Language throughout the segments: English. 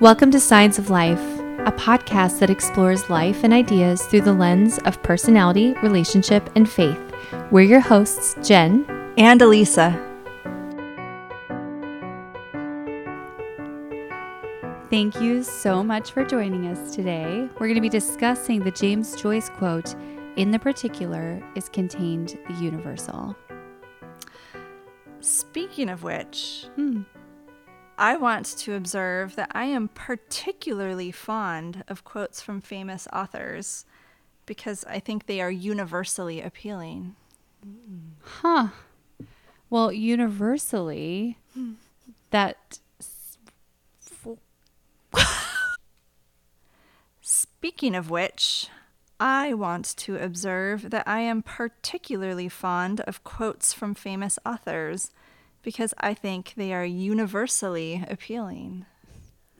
Welcome to Science of Life, a podcast that explores life and ideas through the lens of personality, relationship, and faith. We're your hosts, Jenn and Elisa. Thank you so much for joining us today. We're going to be discussing the James Joyce quote In the particular is contained the universal. Speaking of which, hmm. I want to observe that I am particularly fond of quotes from famous authors because I think they are universally appealing. Huh. Well, universally, that. Speaking of which, I want to observe that I am particularly fond of quotes from famous authors because I think they are universally appealing.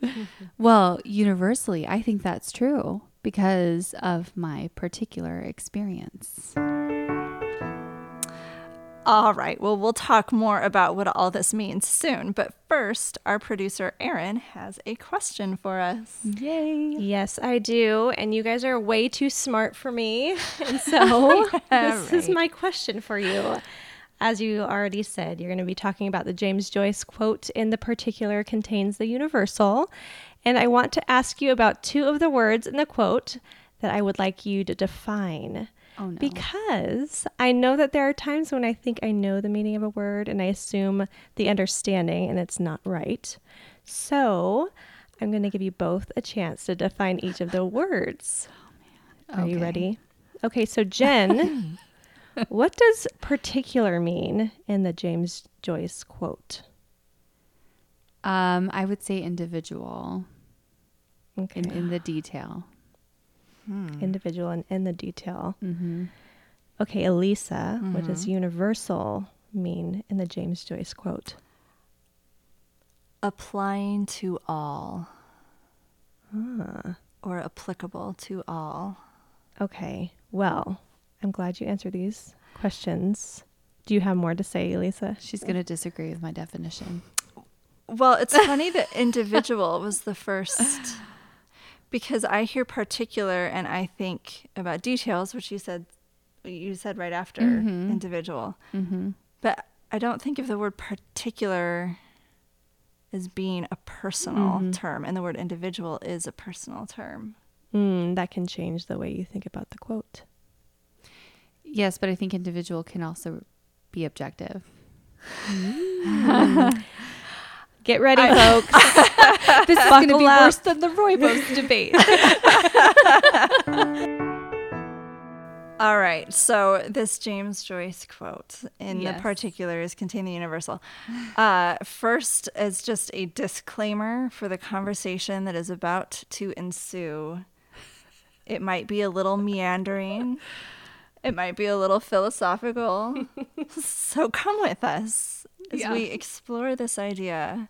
well, universally, I think that's true because of my particular experience. All right, well, we'll talk more about what all this means soon. But first, our producer, Erin, has a question for us. Yay. Yes, I do. And you guys are way too smart for me. And so, this right. is my question for you. As you already said, you're going to be talking about the James Joyce quote in the particular contains the universal. And I want to ask you about two of the words in the quote that I would like you to define. Oh, no. Because I know that there are times when I think I know the meaning of a word and I assume the understanding and it's not right. So I'm going to give you both a chance to define each of the words. Oh, are okay. you ready? Okay, so Jenn, what does particular mean in the James Joyce quote? Um, I would say individual. Okay. In, in the detail. Hmm. Individual and in the detail. Mm-hmm. Okay, Elisa, mm-hmm. what does mm-hmm. universal mean in the James Joyce quote? Applying to all. Ah. Or applicable to all. Okay, well, I'm glad you answered these questions. Do you have more to say, Elisa? She's going to disagree with my definition. Well, it's funny that individual was the first because I hear particular and I think about details, which you said you said right after mm-hmm. individual. Mm-hmm. But I don't think of the word particular as being a personal mm-hmm. term, and the word individual is a personal term. Mm, that can change the way you think about the quote. Yes, but I think individual can also be objective. Get ready, I, folks. this is going to be up. worse than the Rooibos debate. All right. So this James Joyce quote in yes. the particular is contain the universal. Uh, first, as just a disclaimer for the conversation that is about to ensue. It might be a little meandering. It might be a little philosophical. so come with us as yeah. we explore this idea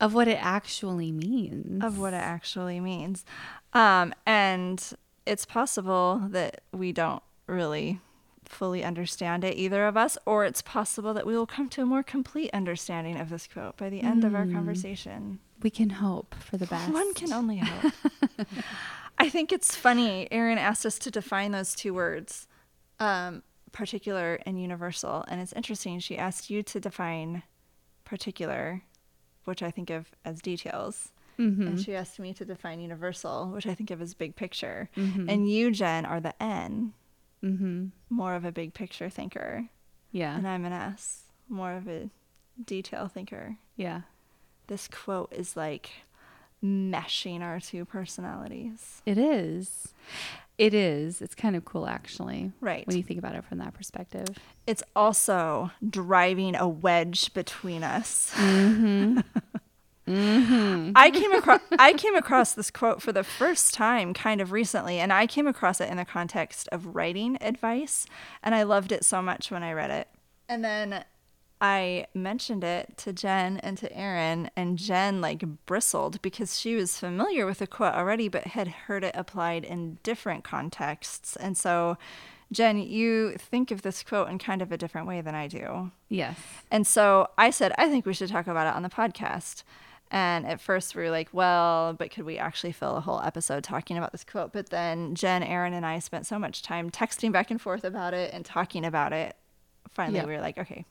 of what it actually means. Of what it actually means. Um, and it's possible that we don't really fully understand it, either of us, or it's possible that we will come to a more complete understanding of this quote by the end mm. of our hmm. conversation. We can hope for the best. One can only hope. I think it's funny. Erin asked us to define those two words, um, particular and universal. And it's interesting. She asked you to define particular which I think of as details. Mm-hmm. And she asked me to define universal, which I think of as big picture. Mm-hmm. And you, Jenn, are the N, mm-hmm. more of a big picture thinker. Yeah. And I'm an S, more of a detail thinker. Yeah. This quote is like meshing our two personalities. It is. It is. It's kind of cool, actually. Right. When you think about it from that perspective. It's also driving a wedge between us. Mm-hmm. mm-hmm. I came across I came across this quote for the first time kind of recently, and I came across it in the context of writing advice, and I loved it so much when I read it. And then I mentioned it to Jenn and to Erin, and Jenn like bristled because she was familiar with the quote already, but had heard it applied in different contexts. And so, Jenn, you think of this quote in kind of a different way than I do. Yes. And so I said, I think we should talk about it on the podcast. And at first we were like, well, but could we actually fill a whole episode talking about this quote? But then Jenn, Erin, and I spent so much time texting back and forth about it and talking about it. Finally, Yeah. we were like, okay,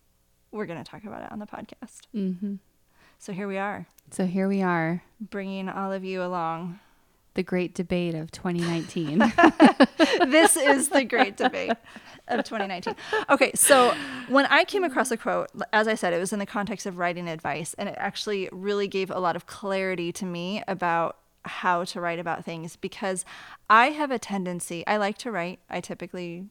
we're going to talk about it on the podcast. Mm-hmm. So here we are, So here we are, bringing all of you along. the great debate of 2019. this is the great debate of 2019. Okay, so when I came across a quote, as I said, it was in the context of writing advice, and it actually really gave a lot of clarity to me about how to write about things because I have a tendency, I like to write. I typically,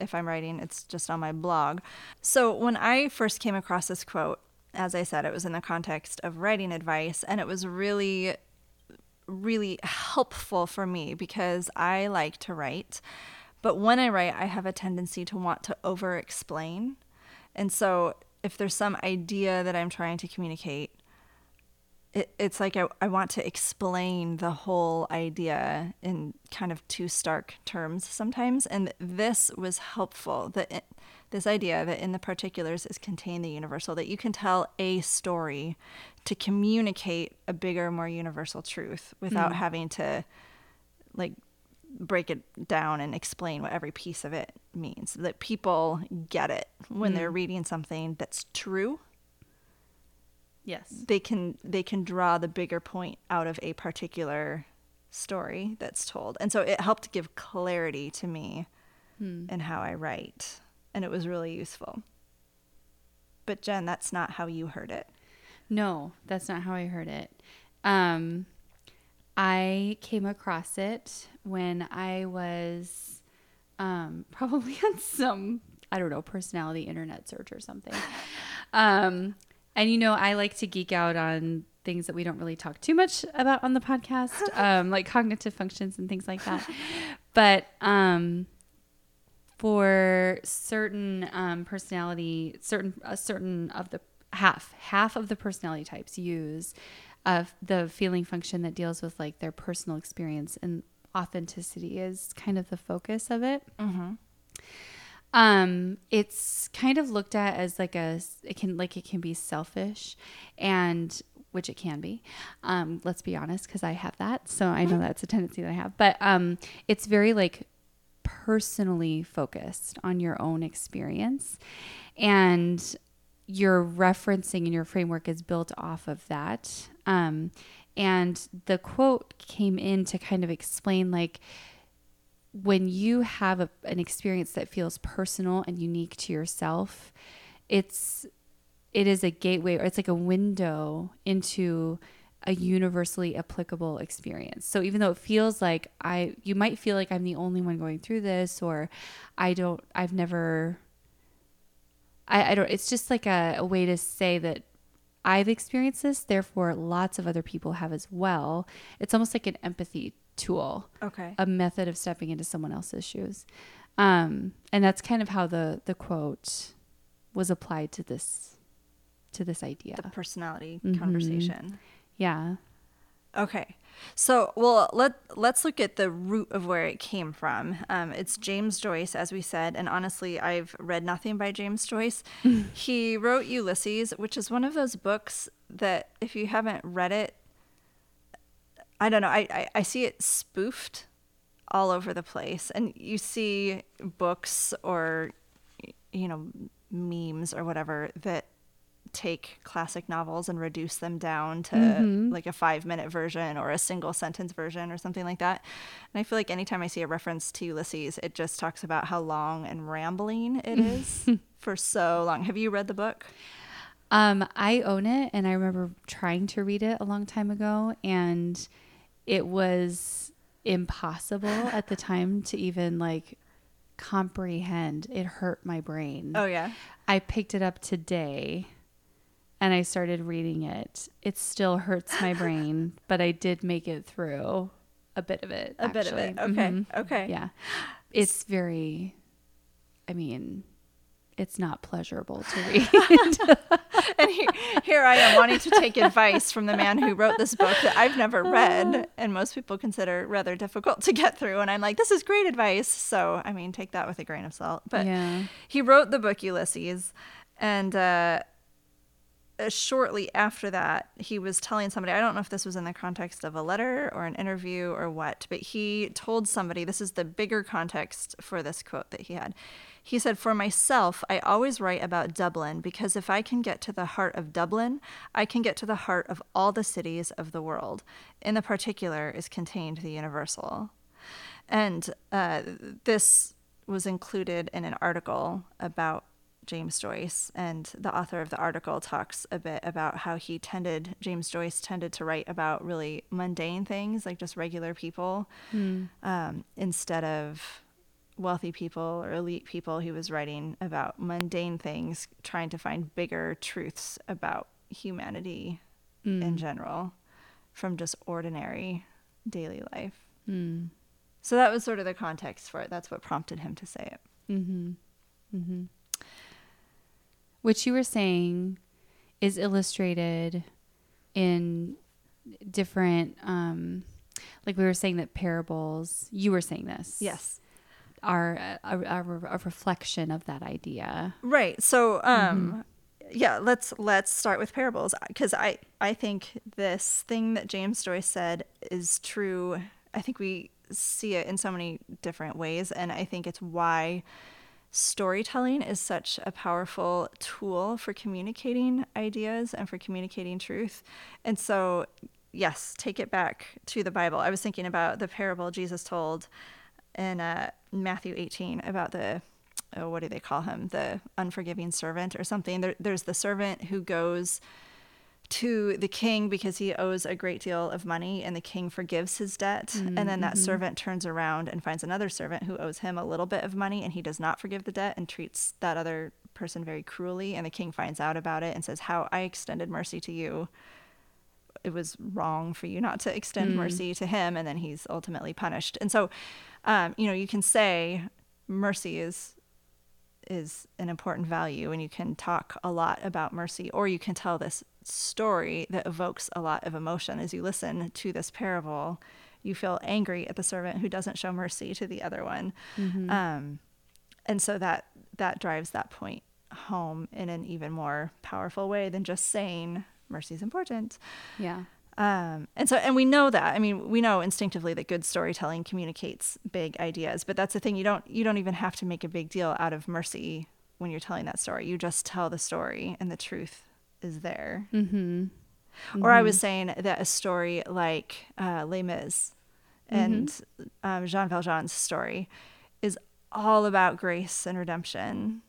if I'm writing, it's just on my blog. So when I first came across this quote, as I said, it was in the context of writing advice, and it was really really helpful for me because I like to write. But when I write, I have a tendency to want to over explain. And so if there's some idea that I'm trying to communicate, it, it's like I, I want to explain the whole idea in kind of two stark terms sometimes. And this was helpful that this idea that in the particulars is contained the universal, that you can tell a story to communicate a bigger, more universal truth without mm. having to like break it down and explain what every piece of it means. That people get it when they're mm. reading something that's true yes. they can they can draw the bigger point out of a particular story that's told and so it helped give clarity to me in how i write and it was really useful but jenn that's not how you heard it No, that's not how I heard it. Um, I came across it when I was um, probably on some, I don't know, personality internet search or something. Um, and, you know, I like to geek out on things that we don't really talk too much about on the podcast, um, like cognitive functions and things like that. But um, for certain um, personality, certain a certain of the half half of the personality types use uh, the feeling function that deals with like their personal experience and authenticity is kind of the focus of it. Um, it's kind of looked at as like a it can like it can be selfish, and which it can be. Um, let's be honest, because I have that, so I know that's a tendency that I have. But um, it's very like personally focused on your own experience, and your referencing and your framework is built off of that. Um, and the quote came in to kind of explain like when you have a, an experience that feels personal and unique to yourself, it's it is a gateway or it's like a window into a universally applicable experience. So even though it feels like I you might feel like I'm the only one going through this or I don't I've never I, I don't it's just like a, a way to say that I've experienced this, therefore lots of other people have as well. It's almost like an empathy tool okay a method of stepping into someone else's shoes. Um, and that's kind of how the the quote was applied to this to this idea. the personality Mhm. conversation Yeah. Okay. So, well, let let's look at the root of where it came from. Um, it's James Joyce, as we said, and honestly, I've read nothing by James Joyce. he wrote Ulysses, which is one of those books that, if you haven't read it, I don't know. I, I, I see it spoofed all over the place, and you see books or you know memes or whatever that take classic novels and reduce them down to like a five minute version or a single sentence version or something like that. And I feel like anytime I see a reference to Ulysses, it just talks about how long and rambling it is for so long. Have you read the book? Um, I own it, and I remember trying to read it a long time ago, and it was impossible at the time to even like comprehend. It hurt my brain. Oh, yeah. I picked it up today and I started reading it. It still hurts my brain, but I did make it through a bit of it. A bit of it. actually. Okay. Mhm. Okay. Yeah. It's very, I mean, it's not pleasurable to read. And here, here I am wanting to take advice from the man who wrote this book that I've never read and most people consider rather difficult to get through. And I'm like, this is great advice. So, I mean, take that with a grain of salt. But yeah. he wrote the book Ulysses, and uh, shortly after that, he was telling somebody, I don't know if this was in the context of a letter or an interview or what, but he told somebody, this is the bigger context for this quote that he had. He said, For myself, I always write about Dublin because if I can get to the heart of Dublin, I can get to the heart of all the cities of the world. In the particular is contained the universal. And uh, this was included in an article about James Joyce, and the author of the article talks a bit about how he tended, James Joyce tended to write about really mundane things, like just regular people, mm. um, instead of wealthy people or elite people. He was writing about mundane things, trying to find bigger truths about humanity mm. in general from just ordinary daily life. Mm. So that was sort of the context for it. That's what prompted him to say it. Mm-hmm. Mm-hmm. Which you were saying is illustrated in different, um, like we were saying that parables, you were saying this. Yes. Are a, a, a reflection of that idea. Right. So, um, mm-hmm. yeah, let's let's start with parables because I I think this thing that James Joyce said is true. I think we see it in so many different ways. And I think it's why storytelling is such a powerful tool for communicating ideas and for communicating truth. And so, yes, take it back to the Bible. I was thinking about the parable Jesus told in uh, Matthew 18 about the oh, what do they call him? The unforgiving servant or something. There, there's the servant who goes to the king because he owes a great deal of money and the king forgives his debt mm-hmm. and then that mm-hmm. servant turns around and finds another servant who owes him a little bit of money and he does not forgive the debt and treats that other person very cruelly and the king finds out about it and says how I extended mercy to you it was wrong for you not to extend mm. mercy to him and then he's ultimately punished and so um, you know you can say mercy is is an important value and you can talk a lot about mercy or you can tell this story that evokes a lot of emotion. As you listen to this parable you feel angry at the servant who doesn't show mercy to the other one. Mm-hmm. um, and so that that drives that point home in an even more powerful way than just saying mercy is important. Yeah um, and so, and we know that. I mean, we know instinctively that good storytelling communicates big ideas. But that's the thing. You don't. You don't even have to make a big deal out of mercy when you're telling that story. You just tell the story, and the truth is there. Mm-hmm. Mm-hmm. Or I was saying that a story like uh, Les Mis and mm-hmm. um, Jean Valjean's story is all about grace and redemption.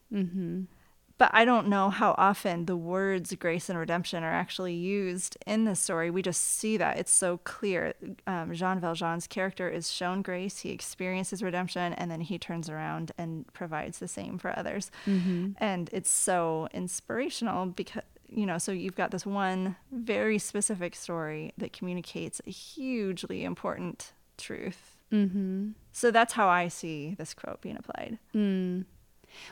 But I don't know how often the words grace and redemption are actually used in the story. We just see that. It's so clear. Um, Jean Valjean's character is shown grace, he experiences redemption, and then he turns around and provides the same for others. Mm-hmm. And it's so inspirational because, you know, so you've got this one very specific story that communicates a hugely important truth. Mm-hmm. So that's how I see this quote being applied. Mm.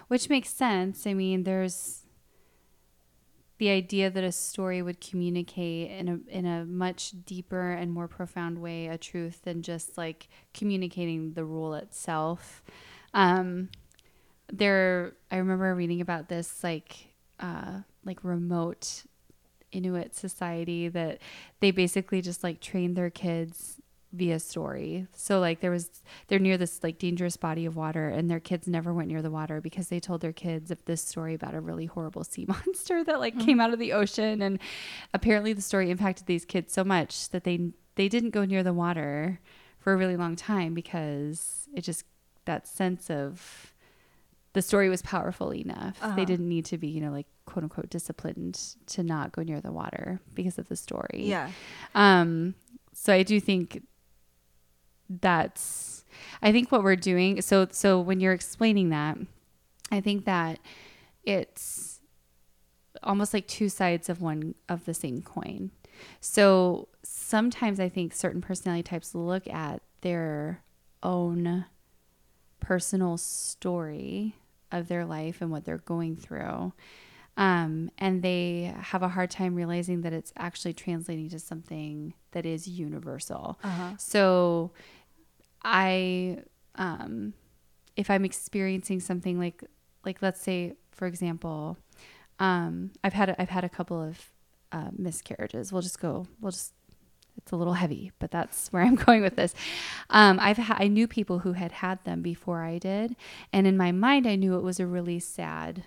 Which makes sense. I mean, there's the idea that a story would communicate in a in a much deeper and more profound way a truth than just like communicating the rule itself. Um, there, I remember reading about this like uh, like remote Inuit society that they basically just like trained their kids via story. So like there was they're near this like dangerous body of water and their kids never went near the water because they told their kids of this story about a really horrible sea monster that like mm-hmm. came out of the ocean and apparently the story impacted these kids so much that they they didn't go near the water for a really long time because it just that sense of the story was powerful enough. Uh-huh. They didn't need to be, you know, like quote unquote disciplined to not go near the water because of the story. Yeah. Um so I do think that's I think what we're doing so so when you're explaining that I think that it's almost like two sides of one of the same coin. So sometimes I think certain personality types look at their own personal story of their life and what they're going through. Um, and they have a hard time realizing that it's actually translating to something that is universal. Uh-huh. So I um if I'm experiencing something like like let's say for example um, I've had a, I've had a couple of uh, miscarriages. We'll just go. We'll just. It's a little heavy, but that's where I'm going with this. Um, I've ha- I knew people who had had them before I did, and in my mind, I knew it was a really sad,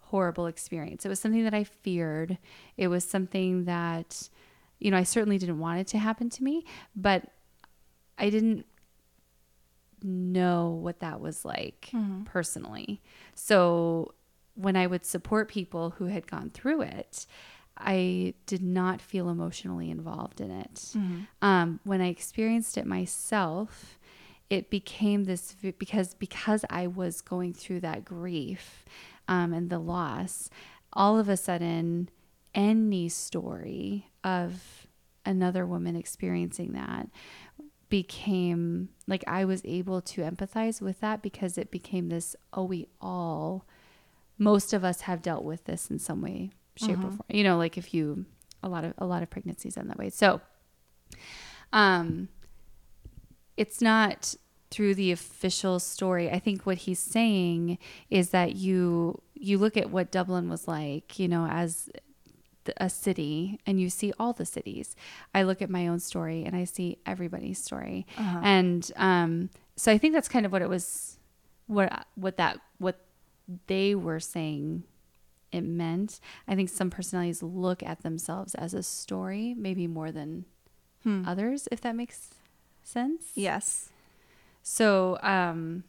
horrible experience. It was something that I feared. It was something that, you know, I certainly didn't want it to happen to me, but I didn't know what that was like Mm-hmm. personally. So when I would support people who had gone through it, I did not feel emotionally involved in it. Mm-hmm. Um, when I experienced it myself, it became this because because I was going through that grief um, and the loss. All of a sudden, any story of another woman experiencing that became like I was able to empathize with that because it became this oh we all most of us have dealt with this in some way shape or form. You know like if you a lot of a lot of pregnancies end that way. So um it's not through the official story. I think what he's saying is that you you look at what dublin was like you know as a city and you see all the cities. I look at my own story and i see everybody's story. And um so i think that's kind of what it was what what that what they were saying it meant. I think some personalities look at themselves as a story maybe more than others if that makes sense. Yes. so, um,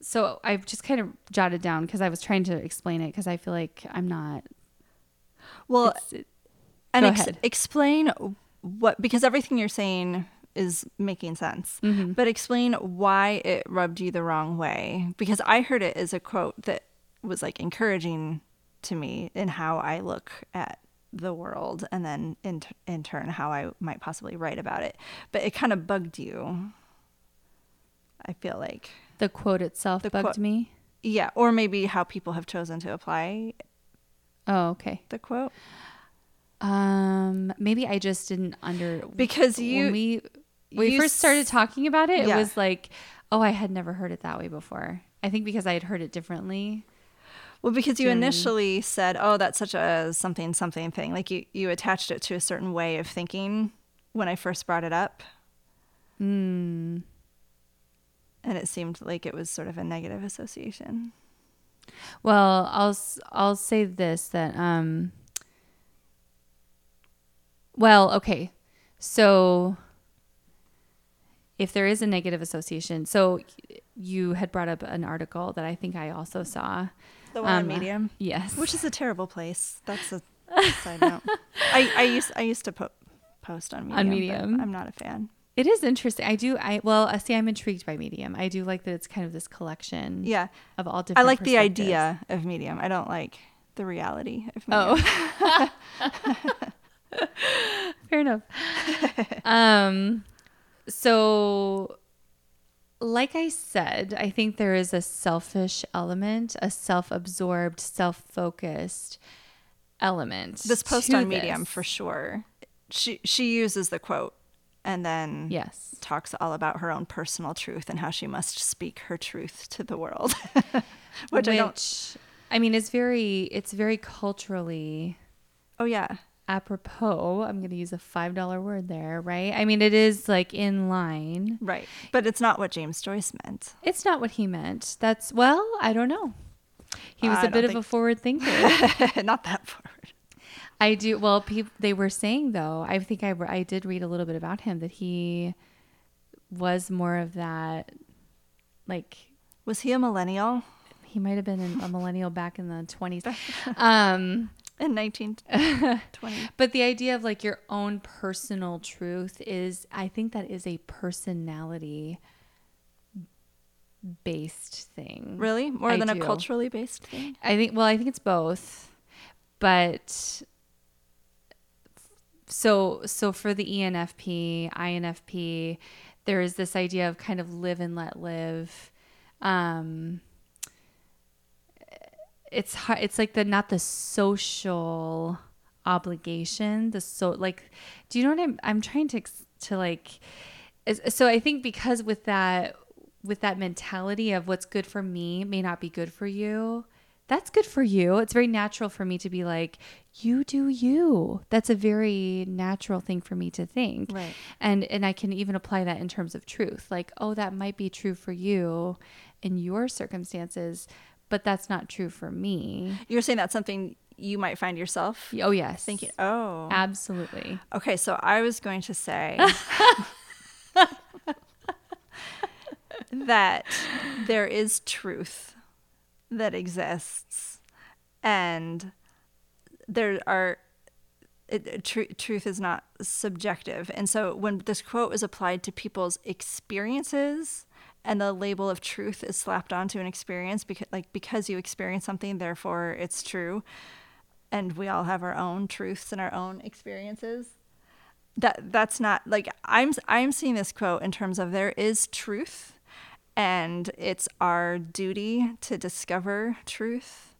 so I've just kind of jotted down because I was trying to explain it because I feel like I'm not. Well, it- and ex- explain what because everything you're saying is making sense. Mm-hmm. But explain why it rubbed you the wrong way because I heard it as a quote that was like encouraging to me in how I look at the world and then in t- in turn how I might possibly write about it. But it kind of bugged you. I feel like the quote itself The bugged quote- me. yeah, or maybe how people have chosen to apply Oh, okay. the quote. Um, maybe I just didn't under Because you- when we when we first started talking about it. Yeah. It was like, oh, I had never heard it that way before. I think because I had heard it differently. Well, because you initially said, "Oh, that's such a something something thing." Like you you attached it to a certain way of thinking when I first brought it up, Hmm. and it seemed like it was sort of a negative association. Well, I'll I'll say this that um well, okay. So if there is a negative association, so you had brought up an article that I think I also saw. The one on Um, Medium, Yes. which is a terrible place. That's a side note. I, I used I used to po- post on Medium. On Medium. I'm not a fan. It is interesting. I do I well, uh, see I'm intrigued by Medium. I do like that it's kind of this collection Yeah, of all different I like the idea of Medium. I don't like the reality of Medium. Oh. Fair enough. um, so, like I said, I think there is a selfish element, a self-absorbed, self-focused element. this post on Medium for sure. She she uses the quote and then Yes. talks all about her own personal truth and how she must speak her truth to the world. Which, I don't. I mean, it's very, it's very culturally Oh yeah, apropos. I'm going to use a five dollar word there, right? I mean, it is like in line. right. But it's not what James Joyce meant. It's not what he meant. That's well, I don't know. He was I a bit of a forward thinker. not that forward. I do. Well, peop they were saying though. I think I, I did read a little bit about him that he was more of that. Like Was he a millennial he might have been a millennial back in the twenties. Um, in 1920? but the idea of like your own personal truth is, I think that is a personality based thing. really? More I than a culturally based thing? I think well, I think it's both. But so so for the ENFP, INFP, there is this idea of kind of live and let live. Um it's hard it's like the not the social obligation, the so like do you know what I'm I'm trying to to like so I think because with that with that mentality of what's good for me may not be good for you, that's good for you. It's very natural for me to be like, you do you. That's a very natural thing for me to think. Right. And and I can even apply that in terms of truth. Like, oh, that might be true for you in your circumstances, but that's not true for me. You're saying that's something you might find yourself Oh, yes. thinking, oh. Absolutely. Okay, so I was going to say that there is truth that exists, and there are. It, tru- truth is not subjective. And so when this quote is applied to people's experiences and the label of truth is slapped onto an experience because like because you experience something therefore it's true and we all have our own truths and our own experiences that that's not like I'm I'm seeing this quote in terms of there is truth and it's our duty to discover truth.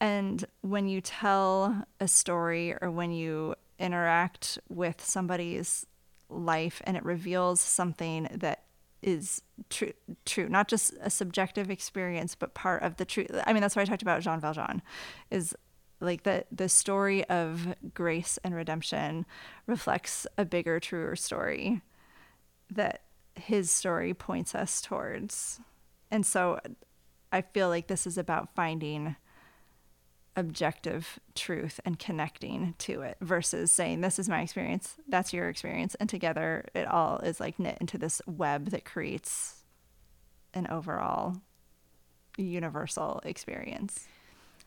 And when you tell a story or when you interact with somebody's life and it reveals something that is true true not just a subjective experience but part of the truth i mean that's why i talked about jean valjean is like the the story of grace and redemption reflects a bigger truer story that his story points us towards. And so i feel like this is about finding objective truth and connecting to it versus saying this is my experience that's your experience and together it all is like knit into this web that creates an overall universal experience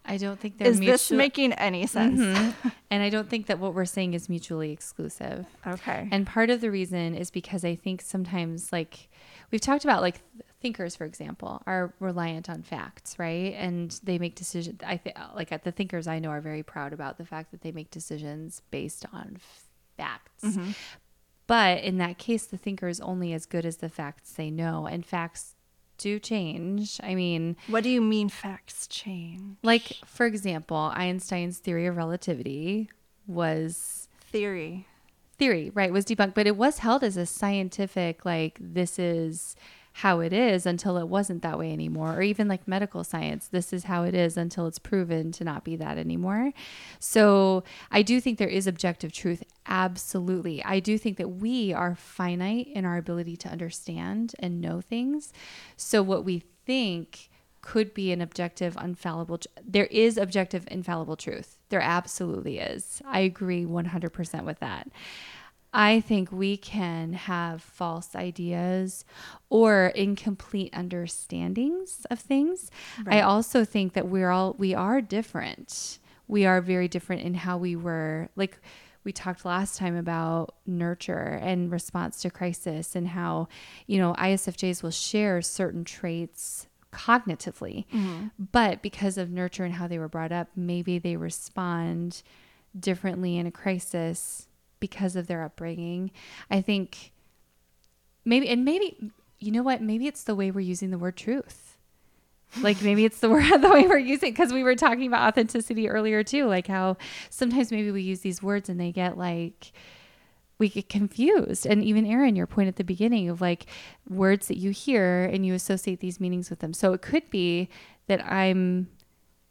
I don't think they're is this making any sense Mhm. and I don't think that what we're saying is mutually exclusive. okay And part of the reason is because I think sometimes, like we've talked about, like thinkers, for example, are reliant on facts, right? And they make decisions. I think, like the thinkers I know are very proud about the fact that they make decisions based on facts. But in that case, the thinker is only as good as the facts they know, and facts do change. I mean, what do you mean facts change like for example, Einstein's theory of relativity was theory theory, right, was debunked, but it was held as a scientific, like, this is how it is until it wasn't that way anymore. Or even like medical science, this is how it is until it's proven to not be that anymore. So I do think there is objective truth. Absolutely. I do think that we are finite in our ability to understand and know things. So what we think could be an objective, infallible. tr- There is objective, infallible truth. There absolutely is. I agree 100% with that. I think we can have false ideas or incomplete understandings of things. I also think that we're all we are different. We are very different in how we were like we talked last time about nurture and response to crisis and how, you know, ISFJs will share certain traits cognitively. Mm-hmm. But because of nurture and how they were brought up, maybe they respond differently in a crisis because of their upbringing. I think maybe, and maybe, you know what? Maybe it's the way we're using the word truth. Like maybe it's the word the way we're using because we were talking about authenticity earlier too. Like how sometimes maybe we use these words and they get like we get confused. And even Erin, your point at the beginning of like words that you hear and you associate these meanings with them. So it could be that I'm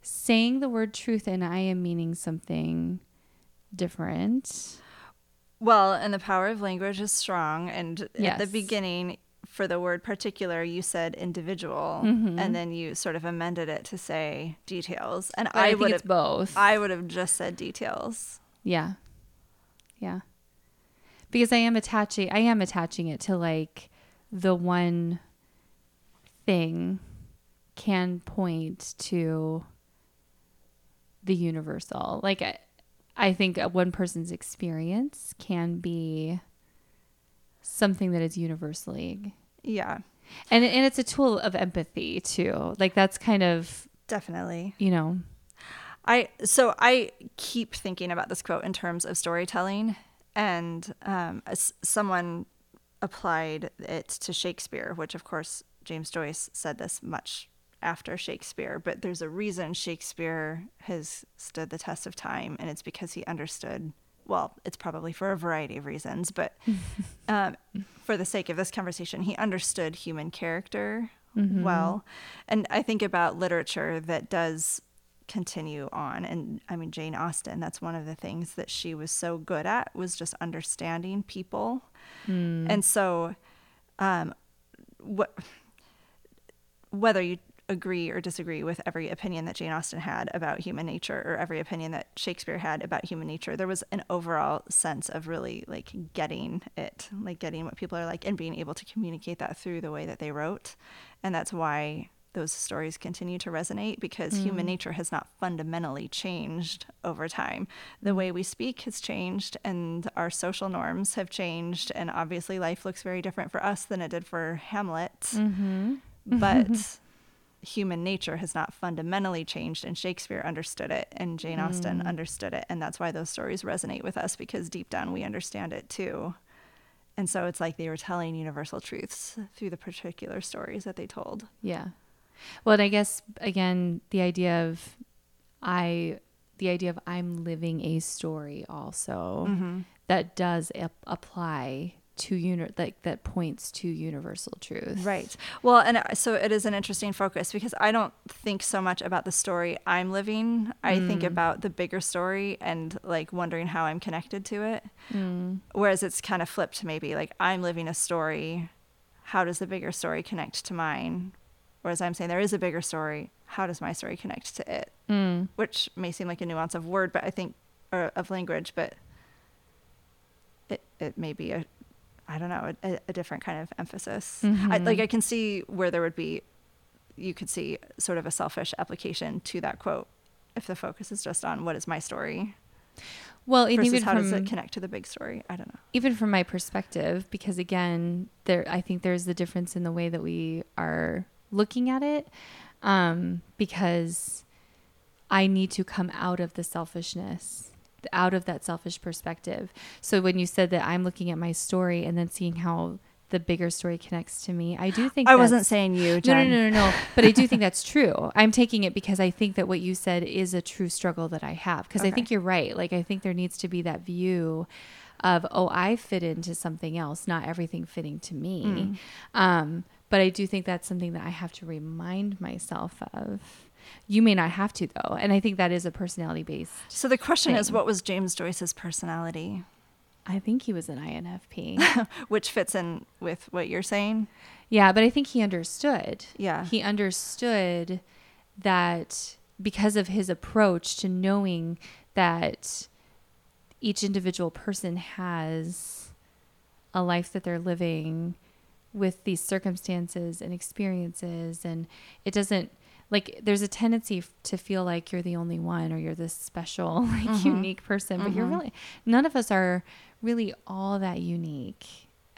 saying the word truth and I am meaning something different. Well, and the power of language is strong. And at the beginning, for the word particular, you said individual, Mm-hmm. and then you sort of amended it to say details. And But I, I, think would it's have, both. I would have just said details. Yeah. Yeah. Because I am attaching I am attaching it to like the one thing can point to the universal. Like I, think one person's experience can be something that is universally Yeah, and and it's a tool of empathy too. Like that's kind of, definitely. you know, I so I keep thinking about this quote in terms of storytelling, and um, as someone applied it to Shakespeare, which of course James Joyce said this much after Shakespeare, but there's a reason Shakespeare has stood the test of time, and it's because he understood. Well, it's probably for a variety of reasons, but um, for the sake of this conversation, he understood human character well. And I think about literature that does continue on. And I mean, Jane Austen, that's one of the things that she was so good at was just understanding people. Mm. And so, um, what, whether you agree or disagree with every opinion that Jane Austen had about human nature or every opinion that Shakespeare had about human nature, there was an overall sense of really like getting it, like getting what people are like and being able to communicate that through the way that they wrote. And that's why those stories continue to resonate because mm. human nature has not fundamentally changed over time. The way we speak has changed and our social norms have changed. And obviously, life looks very different for us than it did for Hamlet. Mm-hmm. But human nature has not fundamentally changed and Shakespeare understood it and Jane Austen mm. understood it and that's why those stories resonate with us because deep down we understand it too. And so it's like they were telling universal truths through the particular stories that they told. Yeah. Well, and I guess again the idea of I the idea of I'm living a story also mm-hmm. that does ap- apply to uni- like that points to universal truth. Right. Well, and uh, so it is an interesting focus because I don't think so much about the story I'm living. I mm. think about the bigger story and like wondering how I'm connected to it. Mm. Whereas it's kind of flipped maybe like I'm living a story. How does the bigger story connect to mine? Whereas I'm saying there is a bigger story. How does my story connect to it? Mm. Which may seem like a nuance of word, but I think, or of language, but it, it may be a I don't know, a, a different kind of emphasis. Mm-hmm. I, like I can see where there would be, you could see sort of a selfish application to that quote if the focus is just on what is my story. Well, versus even how from, does it connect to the big story? I don't know. Even from my perspective, because again, there I think there's the difference in the way that we are looking at it, um, because I need to come out of the selfishness out of that selfish perspective. So when you said that I'm looking at my story and then seeing how the bigger story connects to me. I do think I wasn't saying you, Jenn. No, no, no, no, no. but I do think that's true. I'm taking it because I think that what you said is a true struggle that I have. Because okay. I think you're right. Like I think there needs to be that view of oh, I fit into something else, not everything fitting to me. Mm. Um, but I do think that's something that I have to remind myself of. You may not have to though, and I think that is a personality based. So the question thing. is, what was James Joyce's personality? I think he was an INFP, which fits in with what you're saying. Yeah, but I think he understood. Yeah, he understood that because of his approach to knowing that each individual person has a life that they're living with these circumstances and experiences and it doesn't like there's a tendency to feel like you're the only one or you're this special like mm-hmm. unique person but mm-hmm. you're really none of us are really all that unique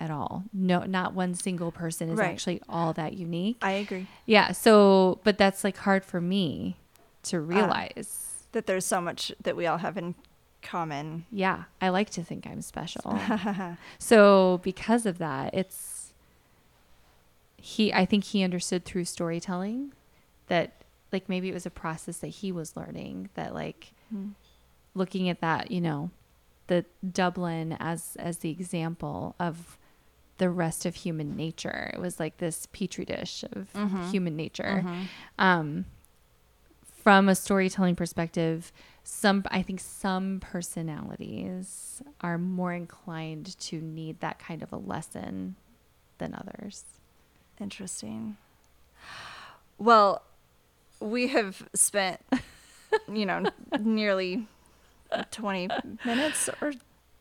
at all. No not one single person is right. actually all that unique. I agree. Yeah so but that's like hard for me to uh, realize. uh, that there's so much that we all have in common. Yeah i like to think i'm special. So because of that it's he i think he understood through storytelling that like maybe it was a process that he was learning that like mm. looking at that you know the dublin as as the example of the rest of human nature it was like this petri dish of mm-hmm. human nature mm-hmm. um, from a storytelling perspective some i think some personalities are more inclined to need that kind of a lesson than others interesting well we have spent, you know, nearly 20 minutes or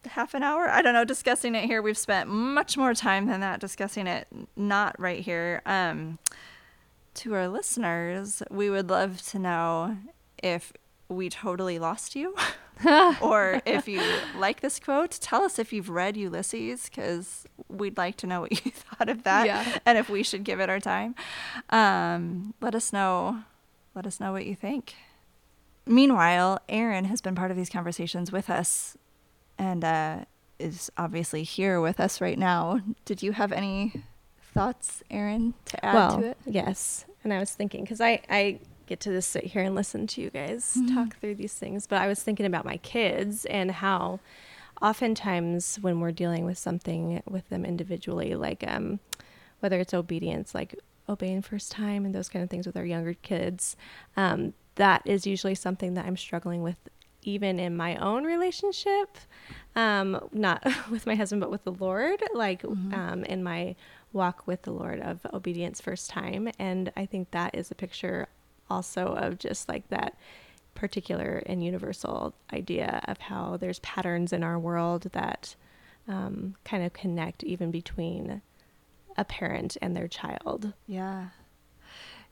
half an hour. I don't know, discussing it here. We've spent much more time than that discussing it, not right here. Um, to our listeners, we would love to know if we totally lost you or if you like this quote. Tell us if you've read Ulysses because we'd like to know what you thought of that yeah. and if we should give it our time. Um, let us know let us know what you think. Meanwhile, Erin has been part of these conversations with us and uh, is obviously here with us right now. Did you have any thoughts, Erin, to add well, to it? Yes. And I was thinking, because I, I get to just sit here and listen to you guys mm-hmm. talk through these things, but I was thinking about my kids and how oftentimes when we're dealing with something with them individually, like um, whether it's obedience, like obeying first time and those kind of things with our younger kids, um, that is usually something that I'm struggling with even in my own relationship um, not with my husband but with the lord like mm-hmm. um, in my walk with the lord of obedience first time and i think that is a picture also of just like that particular and universal idea of how there's patterns in our world that um, kind of connect even between a parent and their child yeah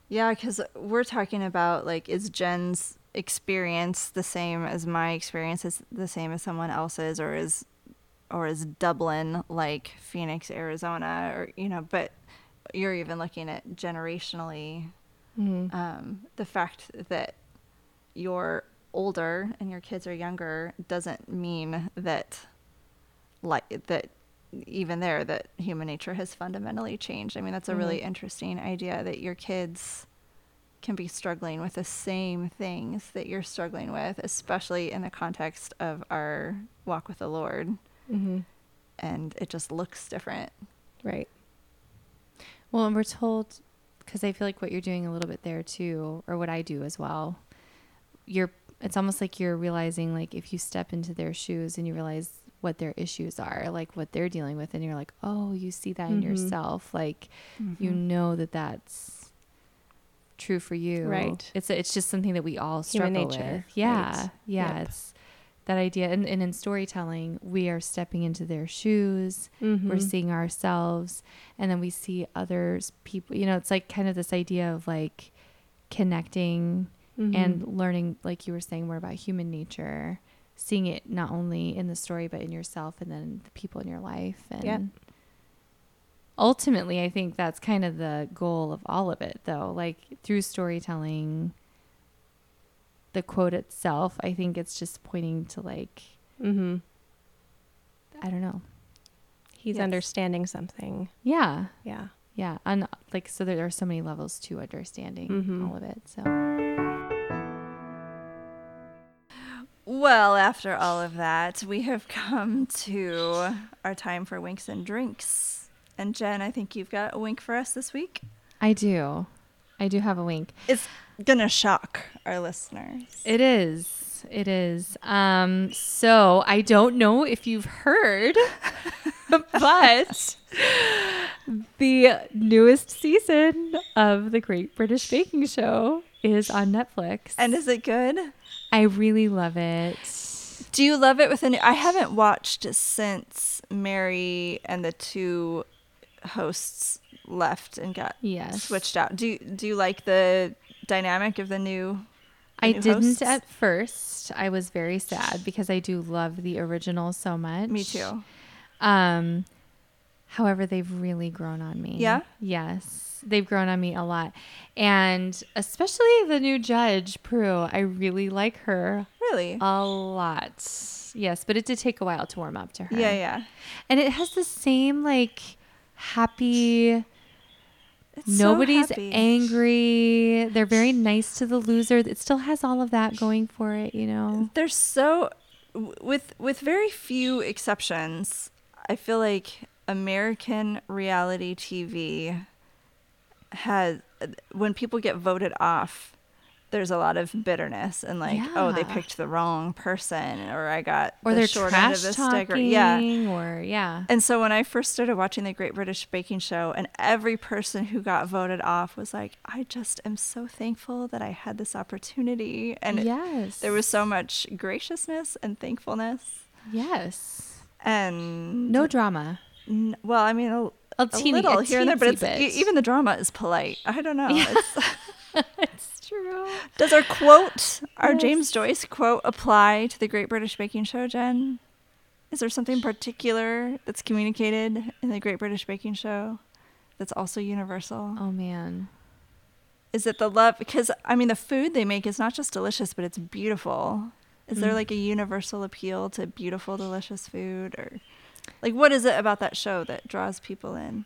yeah because we're talking about like is jenn's experience the same as my experience is the same as someone else's or is or is Dublin like Phoenix, Arizona or you know, but you're even looking at generationally mm-hmm. um, the fact that you're older and your kids are younger doesn't mean that like that even there that human nature has fundamentally changed. I mean, that's a mm-hmm. really interesting idea that your kids can be struggling with the same things that you're struggling with, especially in the context of our walk with the Lord. Mm-hmm. And it just looks different. Right. Well, and we're told, because I feel like what you're doing a little bit there too, or what I do as well, you're, it's almost like you're realizing, like, if you step into their shoes and you realize what their issues are, like what they're dealing with, and you're like, oh, you see that mm-hmm. in yourself. Like, mm-hmm. you know that that's true for you. Right. It's it's just something that we all struggle with. Yeah. Right. Yeah. Yep. It's that idea. And, and in storytelling, we are stepping into their shoes. Mm-hmm. We're seeing ourselves, and then we see others. People. You know, it's like kind of this idea of like connecting mm-hmm. and learning, like you were saying, more about human nature. Seeing it not only in the story but in yourself, and then the people in your life. And yep ultimately, I think that's kind of the goal of all of it, though. Like through storytelling, the quote itself, I think it's just pointing to like, mm-hmm. I don't know. He's yes. understanding something. Yeah. Yeah. Yeah. And like, so there are so many levels to understanding mm-hmm. all of it. So. Well, after all of that, we have come to our time for winks and drinks. And Jenn, I think you've got a wink for us this week. I do. I do have a wink. It's gonna shock our listeners. It is. It is. Um, so I don't know if you've heard, but the newest season of the Great British Baking Show is on Netflix. And is it good? I really love it. Do you love it with a new I haven't watched since Mary and the two hosts left and got yes. switched out. Do you, do you like the dynamic of the new? The I new didn't hosts? at first. I was very sad because I do love the original so much. Me too. Um, however, they've really grown on me. Yeah. Yes, they've grown on me a lot, and especially the new judge Prue. I really like her. Really. A lot. Yes, but it did take a while to warm up to her. Yeah, yeah. And it has the same like happy. It's Nobody's so angry. They're very nice to the loser. It still has all of that going for it, you know. They're so with with very few exceptions. I feel like American reality TV has when people get voted off there's a lot of bitterness and like yeah. oh they picked the wrong person or I got or the they're short trash end of the stick or yeah. or yeah. And so when I first started watching the Great British Baking Show and every person who got voted off was like I just am so thankful that I had this opportunity. And yes. it, there was so much graciousness and thankfulness. Yes. And no drama. N- well I mean a, a, teeny, little a here and there but it's even the drama is polite I don't know yeah. it's, it's true. Does our quote, our yes. James Joyce quote, apply to the Great British Baking Show, Jenn? Is there something particular that's communicated in the Great British Baking Show that's also universal? Oh, man. Is it the love? Because, I mean, the food they make is not just delicious, but it's beautiful. Is mm. there like a universal appeal to beautiful, delicious food? Or, like, what is it about that show that draws people in?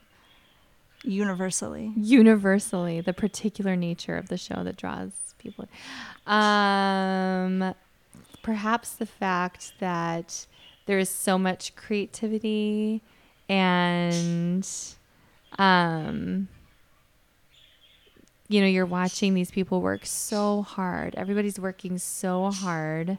universally universally the particular nature of the show that draws people um perhaps the fact that there is so much creativity and um you know, you're watching these people work so hard. Everybody's working so hard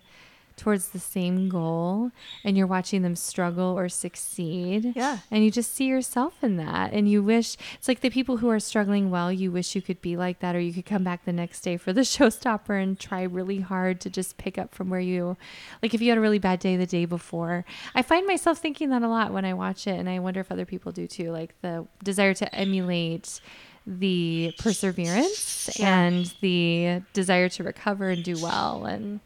towards the same goal and you're watching them struggle or succeed. Yeah. And you just see yourself in that. And you wish it's like the people who are struggling well, you wish you could be like that or you could come back the next day for the showstopper and try really hard to just pick up from where you like if you had a really bad day the day before. I find myself thinking that a lot when I watch it and I wonder if other people do too, like the desire to emulate the perseverance Yeah. and the desire to recover and do well and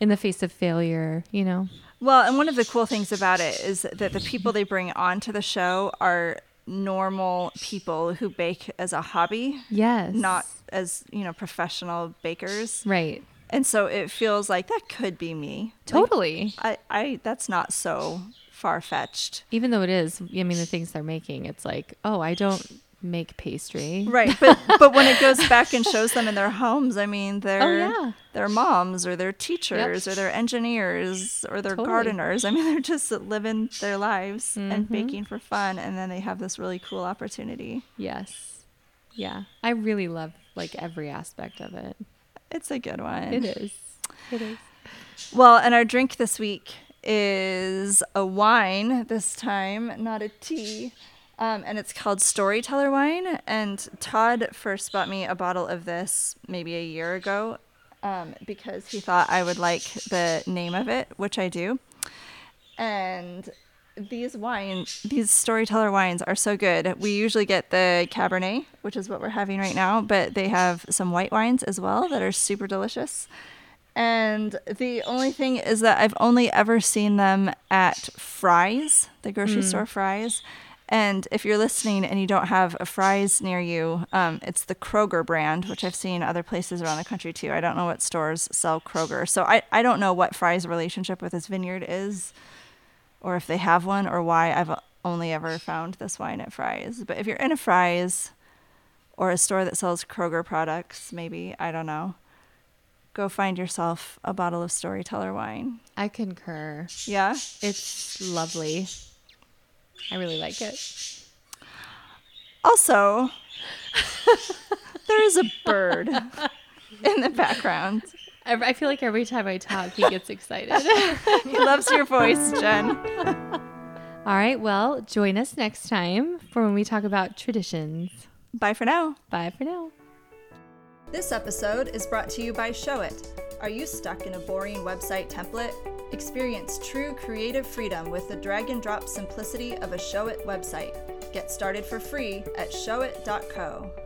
in the face of failure, you know. Well, and one of the cool things about it is that the people they bring onto the show are normal people who bake as a hobby, Yes. not as, you know, professional bakers. right. And so it feels like that could be me. Like, Totally. I, I that's not so far fetched. Even though it is, I mean, the things they're making, it's like, oh, I don't make pastry. Right. But but when it goes back and shows them in their homes, I mean they're Oh, yeah. they're moms or they're teachers or they're engineers or they're Totally. gardeners. I mean they're just living their lives and Mm-hmm. baking for fun and then they have this really cool opportunity. Yes. Yeah. I really love like every aspect of it. It's a good one. It is. It is. Well, and our drink this week is a wine this time, not a tea. Um, and it's called Storyteller Wine. And Todd first bought me a bottle of this maybe a year ago um, because he thought I would like the name of it, which I do. And these wines, these Storyteller wines are so good. We usually get the Cabernet, which is what we're having right now, but they have some white wines as well that are super delicious. And the only thing is that I've only ever seen them at Fry's, the grocery store Fry's. And if you're listening and you don't have a Fry's near you, um, it's the Kroger brand, which I've seen other places around the country too. I don't know what stores sell Kroger. So I, I don't know what Fry's relationship with this vineyard is, or if they have one, or why I've only ever found this wine at Fry's. But if you're in a Fry's or a store that sells Kroger products, maybe, I don't know go find yourself a bottle of storyteller wine. I concur. Yeah. It's lovely. I really like it. Also, there is a bird in the background. I I feel like every time I talk, he gets excited. He loves your voice, Jenn. All right. Well, join us next time for when we talk about traditions. Bye for now. Bye for now. This episode is brought to you by Showit. Are you stuck in a boring website template? Experience true creative freedom with the drag and drop simplicity of a Showit website. Get started for free at showit.co.